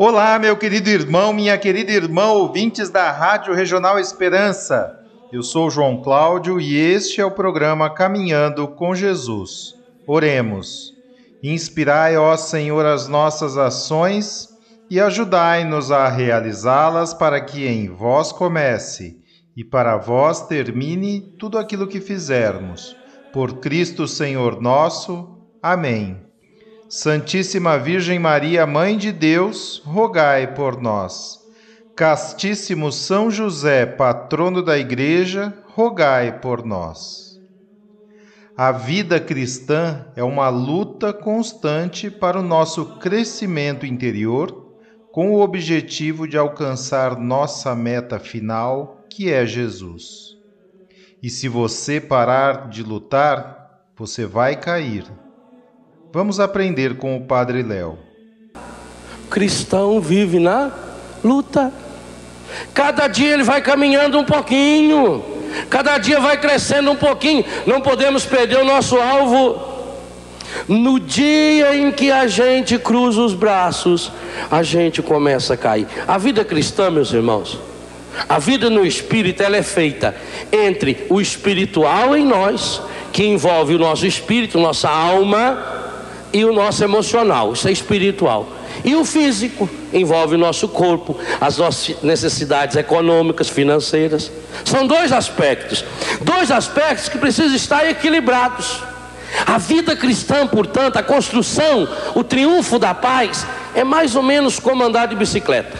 Olá, meu querido irmão, minha querida irmã, ouvintes da Rádio Regional Esperança. Eu sou João Cláudio e este é o programa Caminhando com Jesus. Oremos. Inspirai, ó Senhor, as nossas ações e ajudai-nos a realizá-las para que em vós comece e para vós termine tudo aquilo que fizermos. Por Cristo Senhor nosso. Amém. Santíssima Virgem Maria, Mãe de Deus, rogai por nós. Castíssimo São José, patrono da Igreja, rogai por nós. A vida cristã é uma luta constante para o nosso crescimento interior, com o objetivo de alcançar nossa meta final, que é Jesus. E se você parar de lutar, você vai cair Vamos aprender com o Padre Léo. Cristão vive na luta. Cada dia ele vai caminhando um pouquinho. Cada dia vai crescendo um pouquinho. Não podemos perder o nosso alvo. No dia em que a gente cruza os braços, a gente começa a cair. A vida cristã, meus irmãos, a vida no espírito, ela é feita entre o espiritual em nós, que envolve o nosso espírito, nossa alma, e o nosso emocional, isso é espiritual. E o físico envolve o nosso corpo, as nossas necessidades econômicas, financeiras. São dois aspectos, dois aspectos que precisam estar equilibrados. A vida cristã, portanto, a construção, o triunfo da paz, é mais ou menos como andar de bicicleta.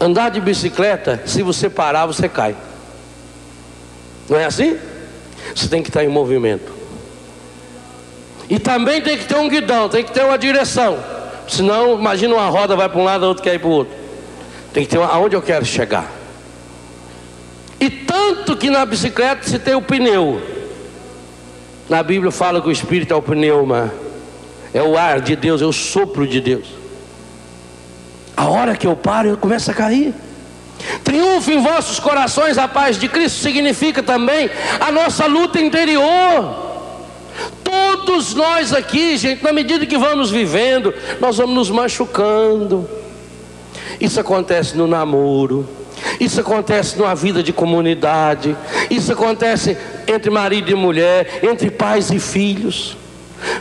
Andar de bicicleta, se você parar, você cai. Não é assim? Você tem que estar em movimento. E também tem que ter um guidão, tem que ter uma direção. Senão, imagina uma roda vai para um lado, a outra quer ir para o outro. Tem que ter uma, aonde eu quero chegar. E tanto que na bicicleta se tem o pneu. Na Bíblia fala que o Espírito é o pneuma. É o ar de Deus, é o sopro de Deus. A hora que eu paro, eu começo a cair. Triunfo em vossos corações a paz de Cristo significa também a nossa luta interior. Todos nós aqui, gente, na medida que vamos vivendo, nós vamos nos machucando. Isso acontece no namoro, isso acontece numa vida de comunidade, isso acontece entre marido e mulher, entre pais e filhos.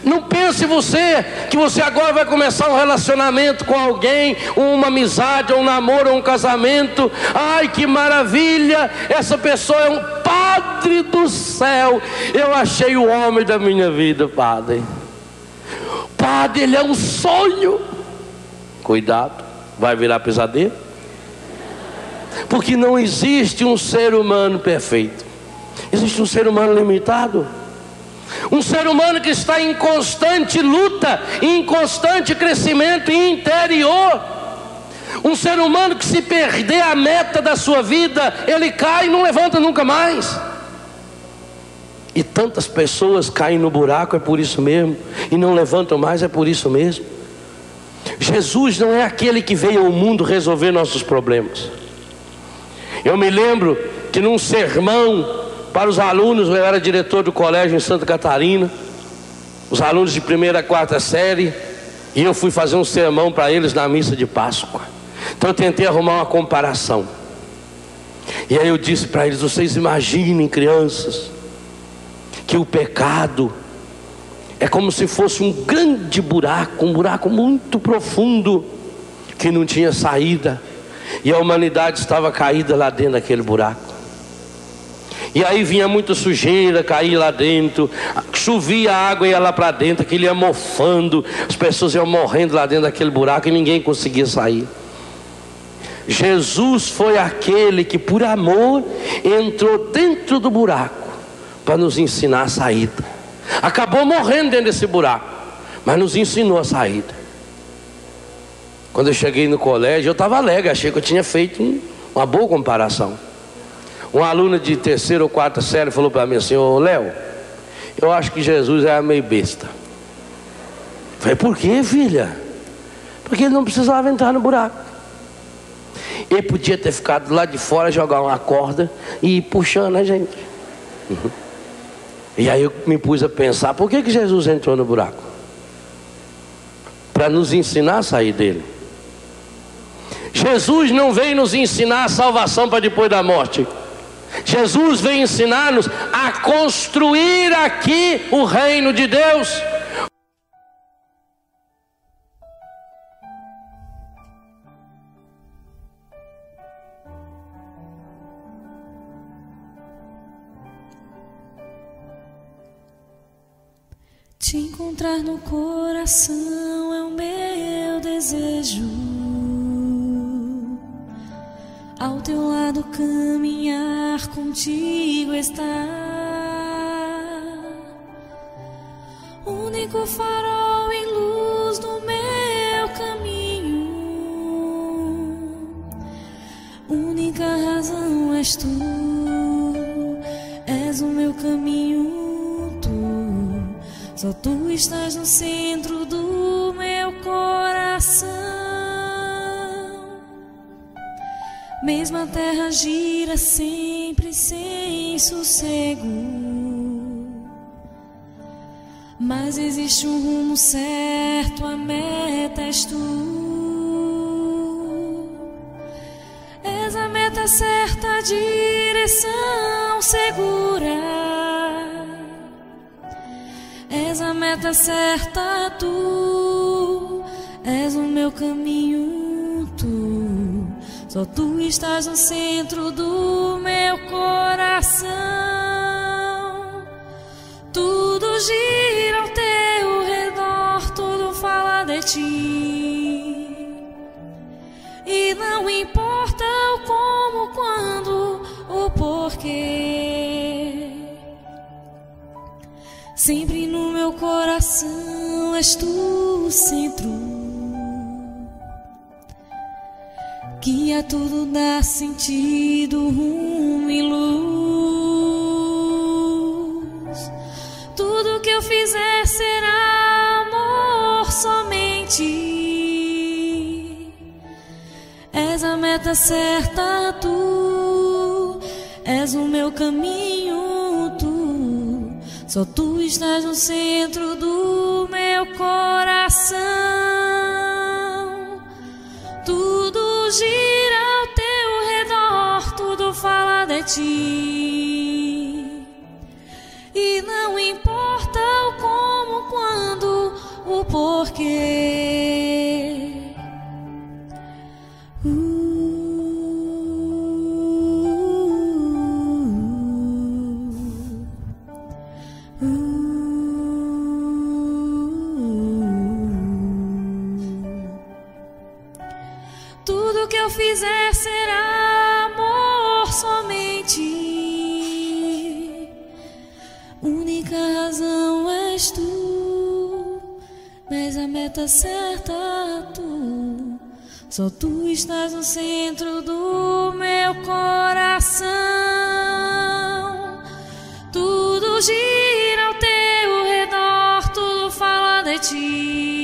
Não pense você que você agora vai começar um relacionamento com alguém, uma amizade, um namoro, um casamento. Ai, que maravilha! Essa pessoa é um Padre do céu. Eu achei o homem da minha vida, Padre. Padre, ele é um sonho. Cuidado, vai virar pesadelo. Porque não existe um ser humano perfeito. Existe um ser humano limitado. Um ser humano que está em constante luta, em constante crescimento interior. Um ser humano que se perder a meta da sua vida, ele cai e não levanta nunca mais. E tantas pessoas caem no buraco, é por isso mesmo, e não levantam mais, é por isso mesmo. Jesus não é aquele que veio ao mundo resolver nossos problemas. Eu me lembro que num sermão para os alunos, eu era diretor do colégio em Santa Catarina, os alunos de primeira a quarta série, e eu fui fazer um sermão para eles na missa de Páscoa. Então eu tentei arrumar uma comparação. E aí eu disse para eles: vocês imaginem, crianças, que o pecado é como se fosse um grande buraco, um buraco muito profundo, que não tinha saída, e a humanidade estava caída lá dentro daquele buraco. E aí vinha muita sujeira, caía lá dentro, chovia água e ia lá para dentro, aquilo ia mofando, as pessoas iam morrendo lá dentro daquele buraco e ninguém conseguia sair. Jesus foi aquele que, por amor, entrou dentro do buraco para nos ensinar a saída. Acabou morrendo dentro desse buraco, mas nos ensinou a saída. Quando eu cheguei no colégio, eu estava alegre, achei que eu tinha feito um, uma boa comparação. Um aluno de terceira ou quarta série falou para mim assim: Ô Léo, eu acho que Jesus era meio besta. Eu falei, por quê, filha? Porque ele não precisava entrar no buraco. Ele podia ter ficado lá de fora, jogar uma corda e ir puxando a gente. E aí eu me pus a pensar: por que, que Jesus entrou no buraco? Para nos ensinar a sair dele. Jesus não veio nos ensinar a salvação para depois da morte. Jesus vem ensinar-nos a construir aqui o reino de Deus. Te encontrar no coração é o meu desejo. Ao teu lado caminhar contigo estar. Único farol em luz no meu caminho. Única razão és tu. És o meu caminho só tu estás no centro do meu coração. Mesmo a terra gira sempre sem sossego. Mas existe um rumo certo, a meta és tu. És a meta certa, a direção segura. És a meta certa, tu és o meu caminho. Só tu estás no centro do meu coração. Tudo gira ao teu redor, tudo fala de ti. E não importa o como, quando, o porquê. Sempre no meu coração és tu o centro que a tudo dá sentido, rumo e luz. Tudo que eu fizer será amor somente. És a meta certa, tu és o meu caminho só tu estás no centro do meu coração. Ti. E não importa o como, quando, o porquê. Meta certa tu. Só tu estás no centro do meu coração. Tudo gira ao teu redor, tudo fala de ti.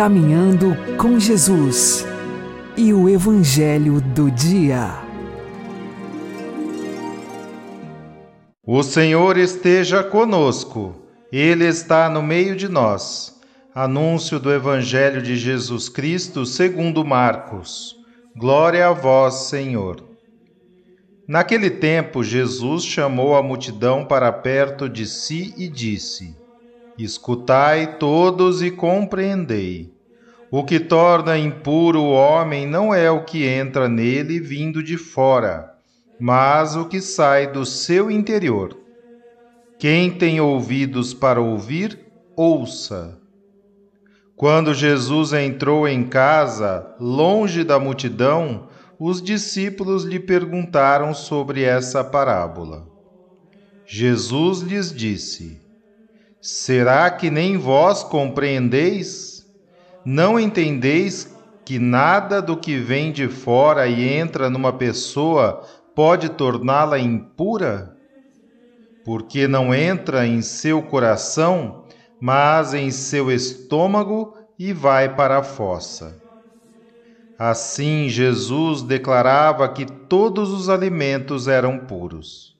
Caminhando com Jesus e o Evangelho do Dia. O Senhor esteja conosco, Ele está no meio de nós. Anúncio do Evangelho de Jesus Cristo segundo Marcos. Glória a vós, Senhor. Naquele tempo, Jesus chamou a multidão para perto de si e disse: Escutai todos e compreendei. O que torna impuro o homem não é o que entra nele vindo de fora, mas o que sai do seu interior. Quem tem ouvidos para ouvir, ouça. Quando Jesus entrou em casa, longe da multidão, os discípulos lhe perguntaram sobre essa parábola. Jesus lhes disse: Será que nem vós compreendeis? Não entendeis que nada do que vem de fora e entra numa pessoa pode torná-la impura? Porque não entra em seu coração, mas em seu estômago e vai para a fossa. Assim, Jesus declarava que todos os alimentos eram puros.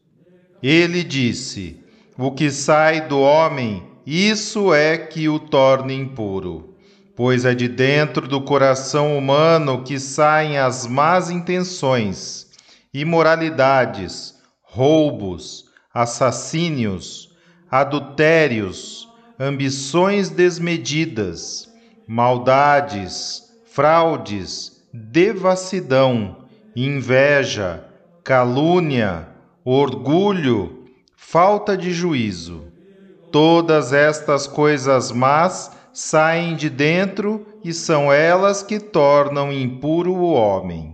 Ele disse: O que sai do homem, isso é que o torna impuro, pois é de dentro do coração humano que saem as más intenções, imoralidades, roubos, assassínios, adultérios, ambições desmedidas, maldades, fraudes, devassidão, inveja, calúnia, orgulho, falta de juízo. Todas estas coisas más saem de dentro e são elas que tornam impuro o homem.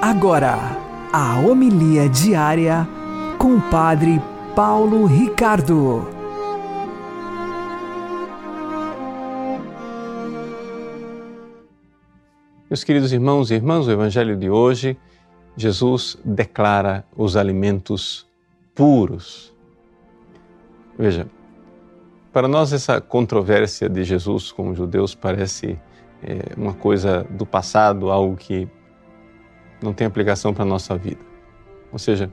Agora, a homilia diária com o Padre Paulo Ricardo. Meus queridos irmãos e irmãs, o Evangelho de hoje, Jesus declara os alimentos puros. Veja, para nós essa controvérsia de Jesus com os judeus parece é, uma coisa do passado, algo que não tem aplicação para a nossa vida. Ou seja,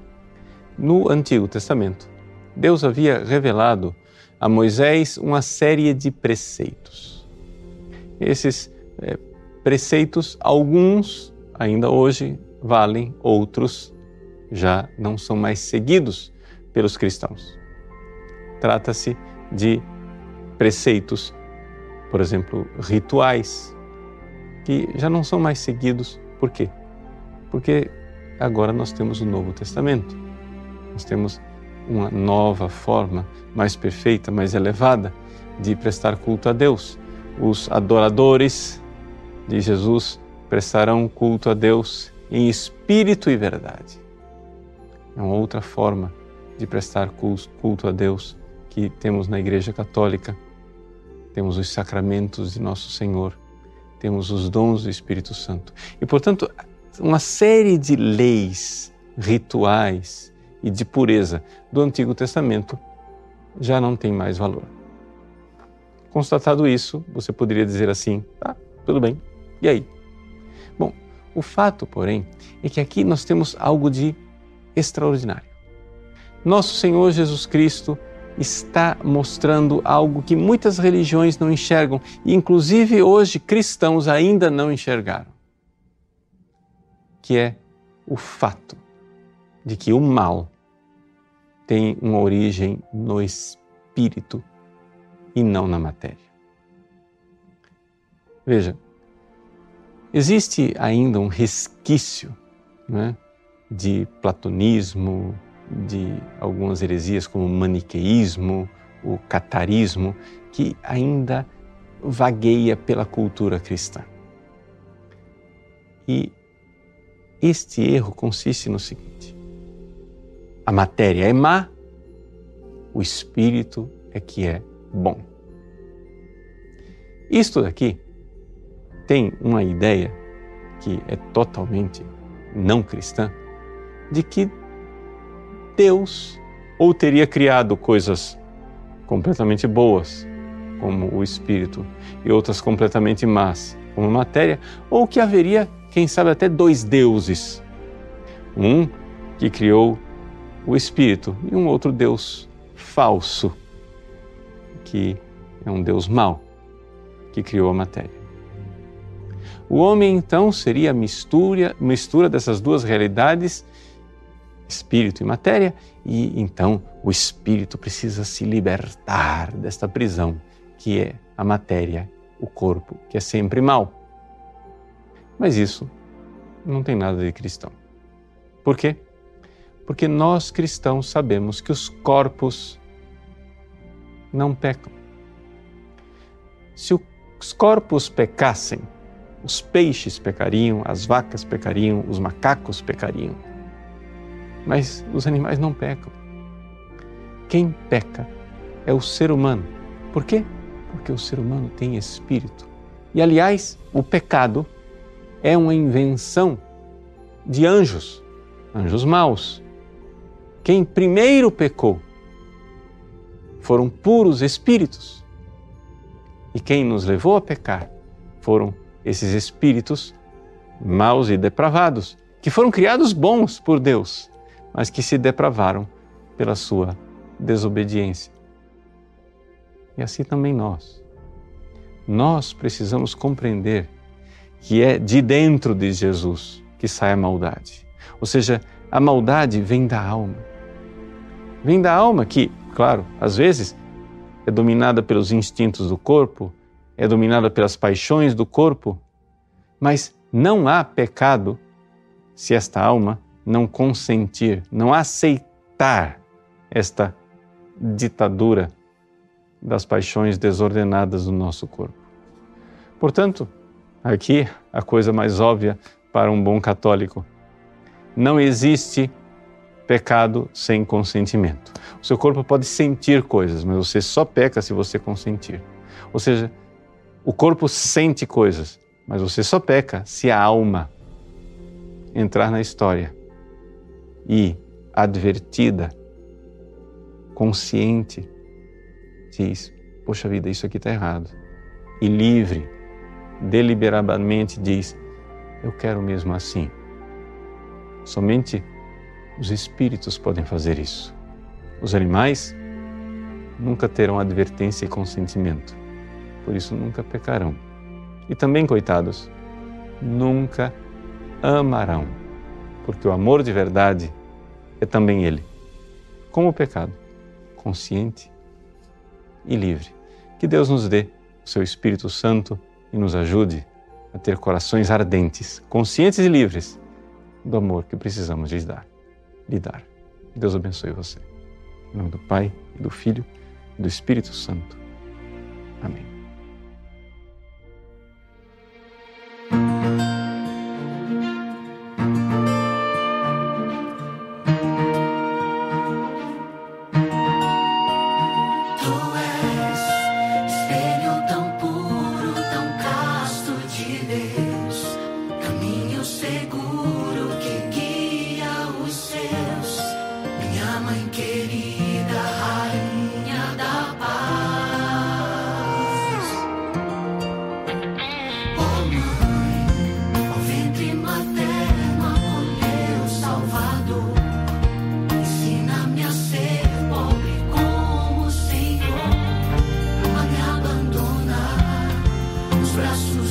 no Antigo Testamento, Deus havia revelado a Moisés uma série de preceitos. Esses é, preceitos, alguns ainda hoje valem, outros já não são mais seguidos pelos cristãos. Trata-se de preceitos, por exemplo, rituais, que já não são mais seguidos. Por quê? Porque agora nós temos o Novo Testamento. Nós temos uma nova forma, mais perfeita, mais elevada de prestar culto a Deus. Os adoradores de Jesus prestarão culto a Deus em espírito e verdade. É uma outra forma de prestar culto a Deus que temos na Igreja Católica. Temos os sacramentos de Nosso Senhor, temos os dons do Espírito Santo. E, portanto, uma série de leis, rituais e de pureza do Antigo Testamento já não tem mais valor. Constatado isso, você poderia dizer assim: ah, tudo bem, e aí? Bom, o fato, porém, é que aqui nós temos algo de extraordinário. Nosso Senhor Jesus Cristo está mostrando algo que muitas religiões não enxergam e, inclusive, hoje cristãos ainda não enxergaram que é o fato de que o mal tem uma origem no espírito e não na matéria. Veja, existe ainda um resquício né, de platonismo, de algumas heresias como o maniqueísmo, o catarismo, que ainda vagueia pela cultura cristã. E este erro consiste no seguinte: a matéria é má, o espírito é que é bom. Isto daqui tem uma ideia que é totalmente não cristã de que Deus ou teria criado coisas completamente boas, como o espírito, e outras completamente más, como a matéria, ou que haveria quem sabe até dois deuses. Um que criou o espírito e um outro Deus falso, que é um Deus mau, que criou a matéria. O homem então seria a mistura, mistura dessas duas realidades, espírito e matéria, e então o espírito precisa se libertar desta prisão que é a matéria, o corpo, que é sempre mal. Mas isso não tem nada de cristão. Por quê? Porque nós cristãos sabemos que os corpos não pecam. Se os corpos pecassem, os peixes pecariam, as vacas pecariam, os macacos pecariam. Mas os animais não pecam. Quem peca é o ser humano. Por quê? Porque o ser humano tem espírito. E aliás, o pecado é uma invenção de anjos, anjos maus. Quem primeiro pecou foram puros espíritos. E quem nos levou a pecar foram esses espíritos maus e depravados, que foram criados bons por Deus, mas que se depravaram pela sua desobediência. E assim também nós. Nós precisamos compreender que é de dentro de Jesus que sai a maldade. Ou seja, a maldade vem da alma. Vem da alma que, claro, às vezes é dominada pelos instintos do corpo, é dominada pelas paixões do corpo, mas não há pecado se esta alma não consentir, não aceitar esta ditadura das paixões desordenadas do nosso corpo. Portanto, aqui a coisa mais óbvia para um bom católico: não existe pecado sem consentimento. O seu corpo pode sentir coisas, mas você só peca se você consentir. Ou seja, o corpo sente coisas, mas você só peca se a alma entrar na história e, advertida, consciente, diz: Poxa vida, isso aqui está errado. E livre, deliberadamente diz: Eu quero mesmo assim. Somente os espíritos podem fazer isso. Os animais nunca terão advertência e consentimento por isso nunca pecarão. E também, coitados, nunca amarão, porque o amor de verdade é também Ele, como o pecado, consciente e livre. Que Deus nos dê o seu Espírito Santo e nos ajude a ter corações ardentes, conscientes e livres do amor que precisamos lhes dar. Lhe dar. Deus abençoe você. Em nome do Pai, e do Filho e do Espírito Santo. Amém. sus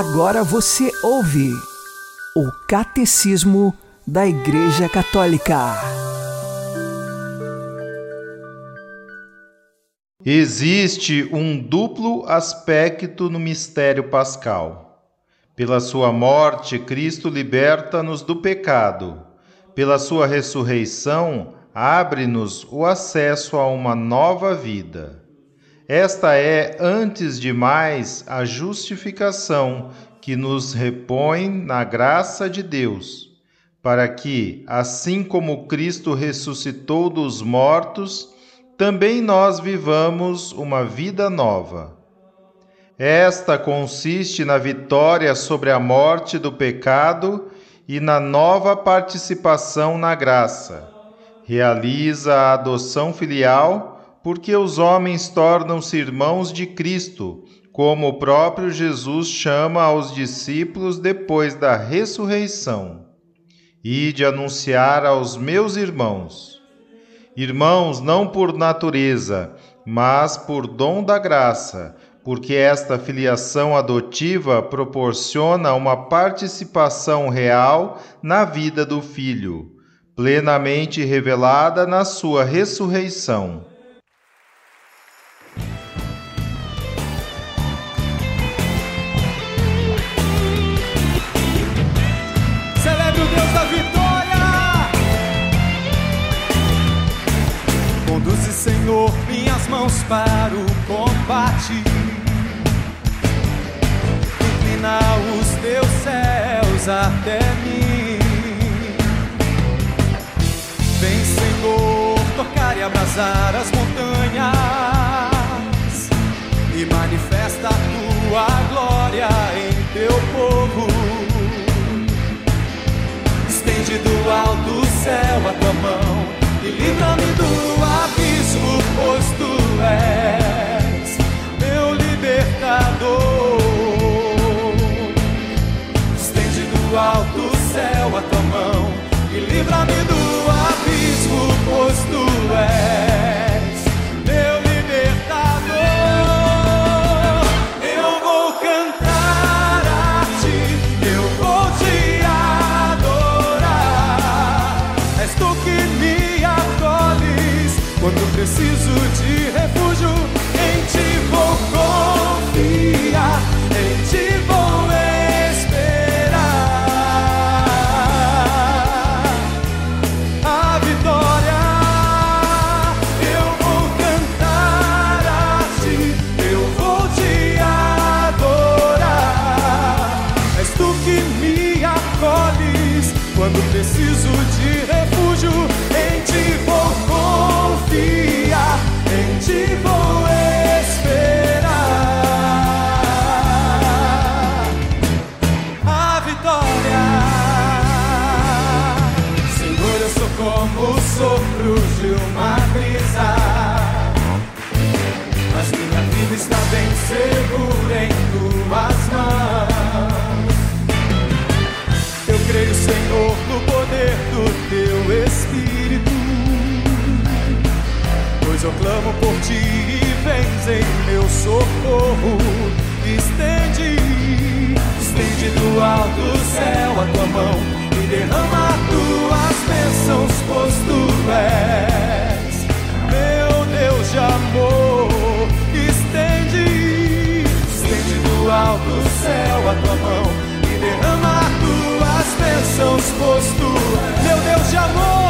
Agora você ouve o Catecismo da Igreja Católica. Existe um duplo aspecto no mistério pascal. Pela sua morte, Cristo liberta-nos do pecado. Pela sua ressurreição, abre-nos o acesso a uma nova vida. Esta é, antes de mais, a justificação que nos repõe na graça de Deus, para que, assim como Cristo ressuscitou dos mortos, também nós vivamos uma vida nova. Esta consiste na vitória sobre a morte do pecado e na nova participação na graça. Realiza a adoção filial porque os homens tornam-se irmãos de Cristo, como o próprio Jesus chama aos discípulos depois da ressurreição. E de anunciar aos meus irmãos. Irmãos, não por natureza, mas por dom da graça, porque esta filiação adotiva proporciona uma participação real na vida do Filho, plenamente revelada na sua ressurreição. Para o combate. Inclina os teus céus até mim. Vem, Senhor, tocar e abrasar as montanhas e manifesta a tua glória em teu povo. Estende do alto céu a tua mão e livra-me do abismo, pois tu clamo por ti e vens em meu socorro. Estende, estende do alto céu a tua mão e derrama tuas bênçãos, pois tu és meu Deus de amor. Estende do alto céu a tua mão e derrama tuas bênçãos, pois tu, meu Deus de amor,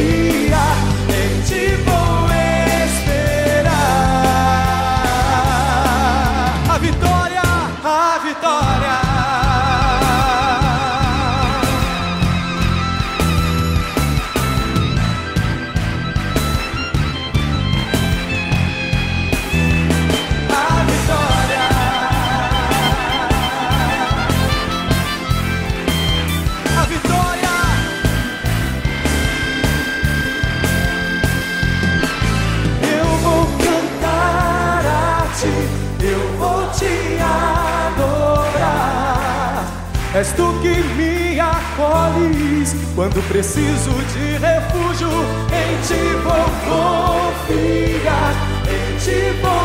vou quando preciso de refúgio. Em ti vou confiar, em ti vou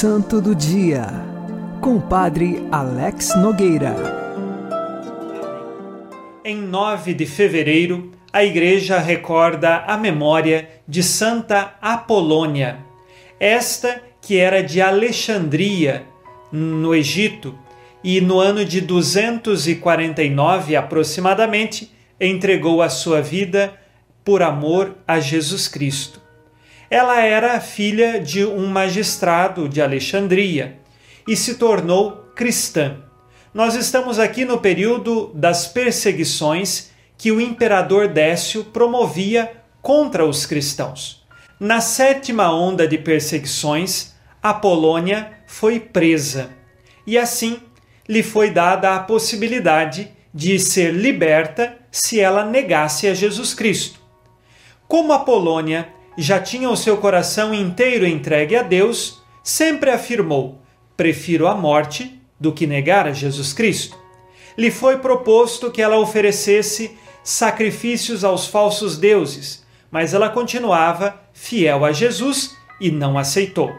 Santo do Dia, com Padre Alex Nogueira. Em 9 de fevereiro, a Igreja recorda a memória de Santa Apolônia, esta que era de Alexandria, no Egito, e no ano de 249 aproximadamente entregou a sua vida por amor a Jesus Cristo. Ela era filha de um magistrado de Alexandria e se tornou cristã. Nós estamos aqui no período das perseguições que o imperador Décio promovia contra os cristãos. Na sétima onda de perseguições, Apolônia foi presa e assim lhe foi dada a possibilidade de ser liberta se ela negasse a Jesus Cristo. Como Apolônia já tinha o seu coração inteiro entregue a Deus, sempre afirmou: prefiro a morte do que negar a Jesus Cristo. Lhe foi proposto que ela oferecesse sacrifícios aos falsos deuses, mas ela continuava fiel a Jesus e não aceitou.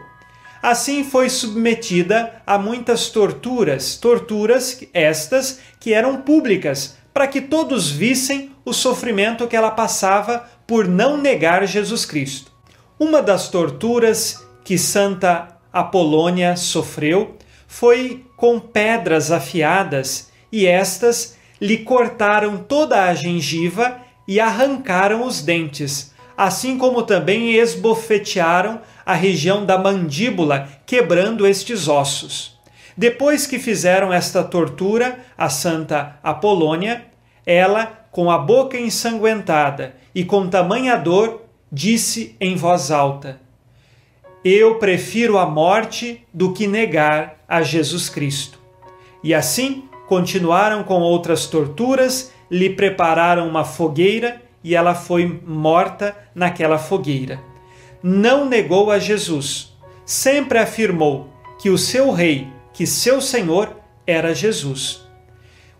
Assim foi submetida a muitas torturas, torturas estas que eram públicas, para que todos vissem o sofrimento que ela passava por não negar Jesus Cristo. Uma das torturas que Santa Apolônia sofreu foi com pedras afiadas, e estas lhe cortaram toda a gengiva e arrancaram os dentes, assim como também esbofetearam a região da mandíbula, quebrando estes ossos. Depois que fizeram esta tortura a Santa Apolônia, ela, com a boca ensanguentada e com tamanha dor, disse em voz alta: Eu prefiro a morte do que negar a Jesus Cristo. E assim continuaram com outras torturas, lhe prepararam uma fogueira e ela foi morta naquela fogueira. Não negou a Jesus, sempre afirmou que o seu rei, que seu senhor era Jesus.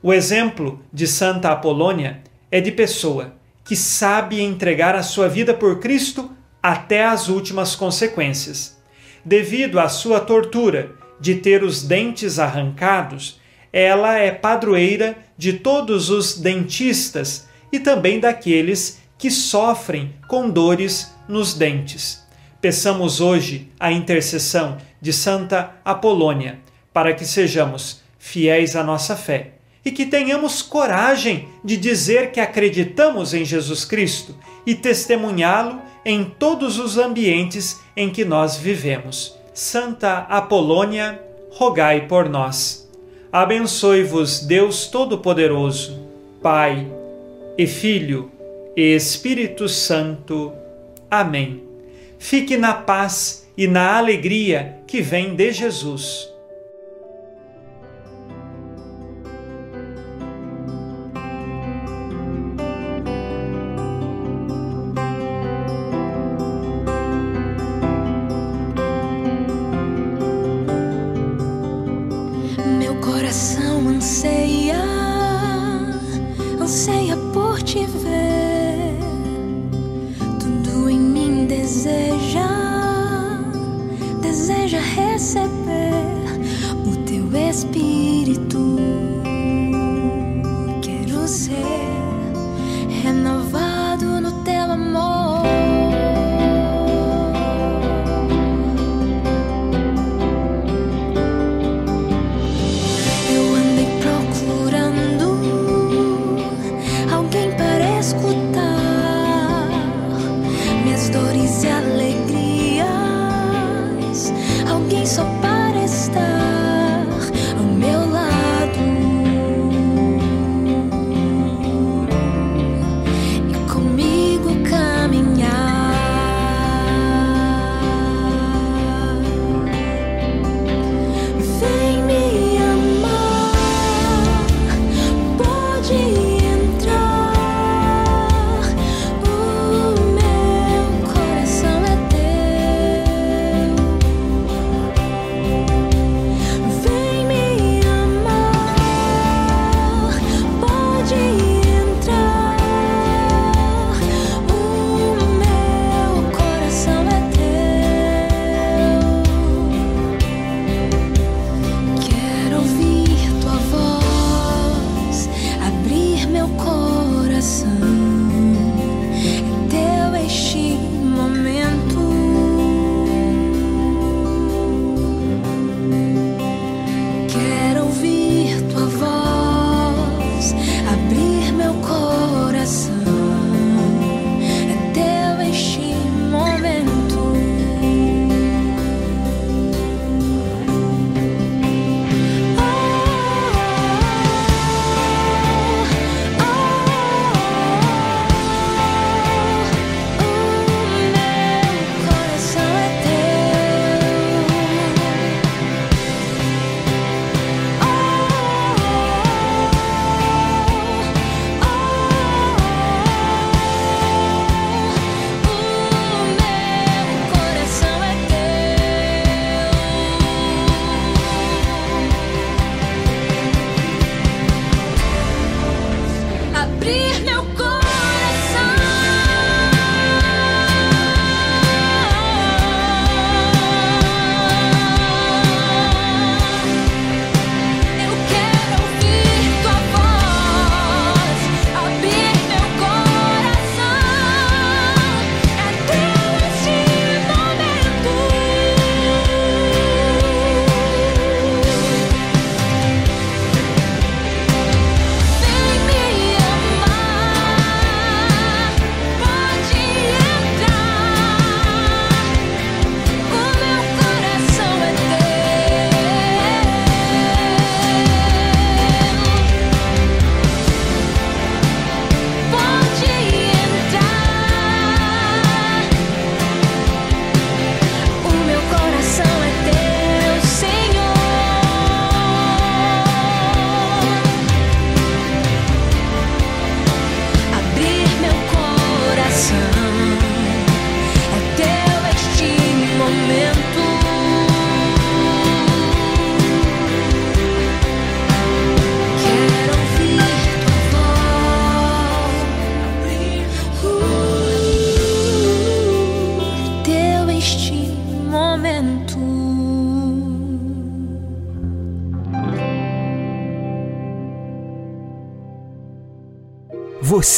O exemplo de Santa Apolônia é de pessoa que sabe entregar a sua vida por Cristo até as últimas consequências. Devido à sua tortura de ter os dentes arrancados, ela é padroeira de todos os dentistas e também daqueles que sofrem com dores nos dentes. Peçamos hoje a intercessão de Santa Apolônia para que sejamos fiéis à nossa fé e que tenhamos coragem de dizer que acreditamos em Jesus Cristo e testemunhá-lo em todos os ambientes em que nós vivemos. Santa Apolônia, rogai por nós. Abençoe-vos Deus Todo-Poderoso, Pai e Filho e Espírito Santo. Amém. Fique na paz e na alegria que vem de Jesus.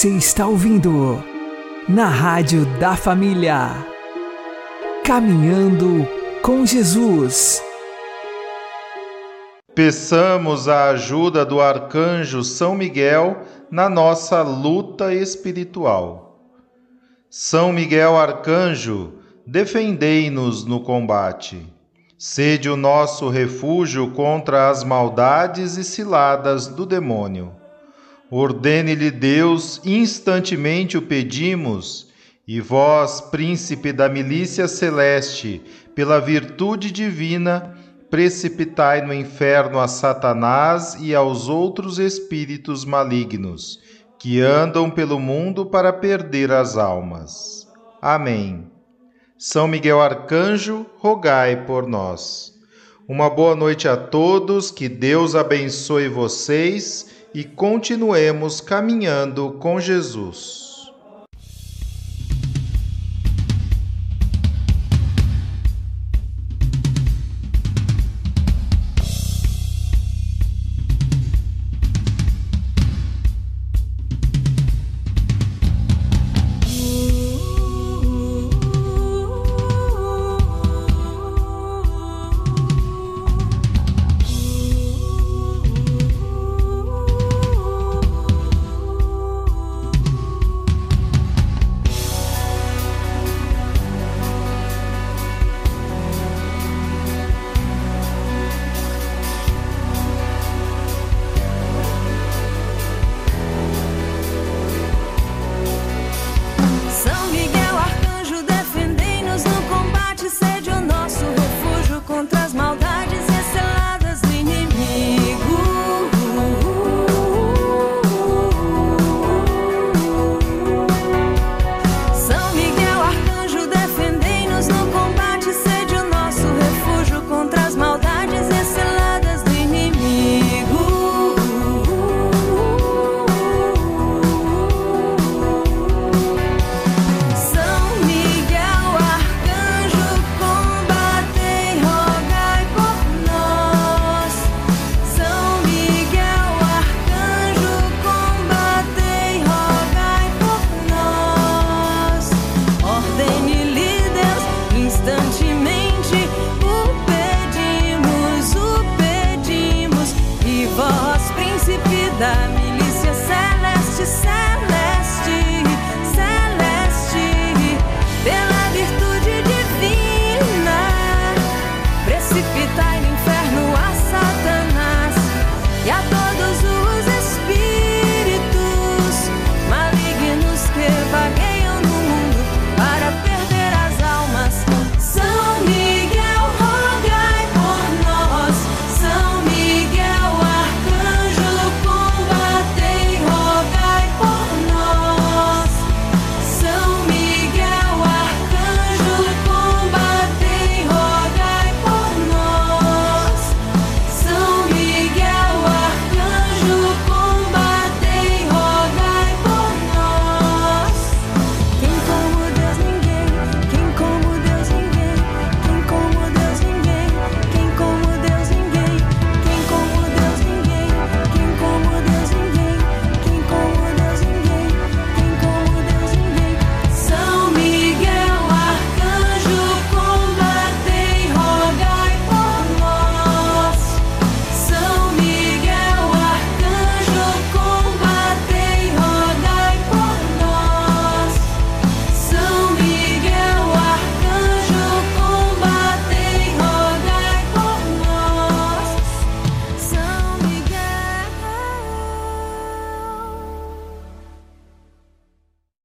Você está ouvindo na Rádio da Família. Caminhando com Jesus. Peçamos a ajuda do arcanjo São Miguel na nossa luta espiritual. São Miguel Arcanjo, defendei-nos no combate. Sede o nosso refúgio contra as maldades e ciladas do demônio. Ordene-lhe Deus, instantemente o pedimos, e vós, príncipe da milícia celeste, pela virtude divina, precipitai no inferno a Satanás e aos outros espíritos malignos, que andam pelo mundo para perder as almas. Amém. São Miguel Arcanjo, rogai por nós. Uma boa noite a todos, que Deus abençoe vocês e continuemos caminhando com Jesus.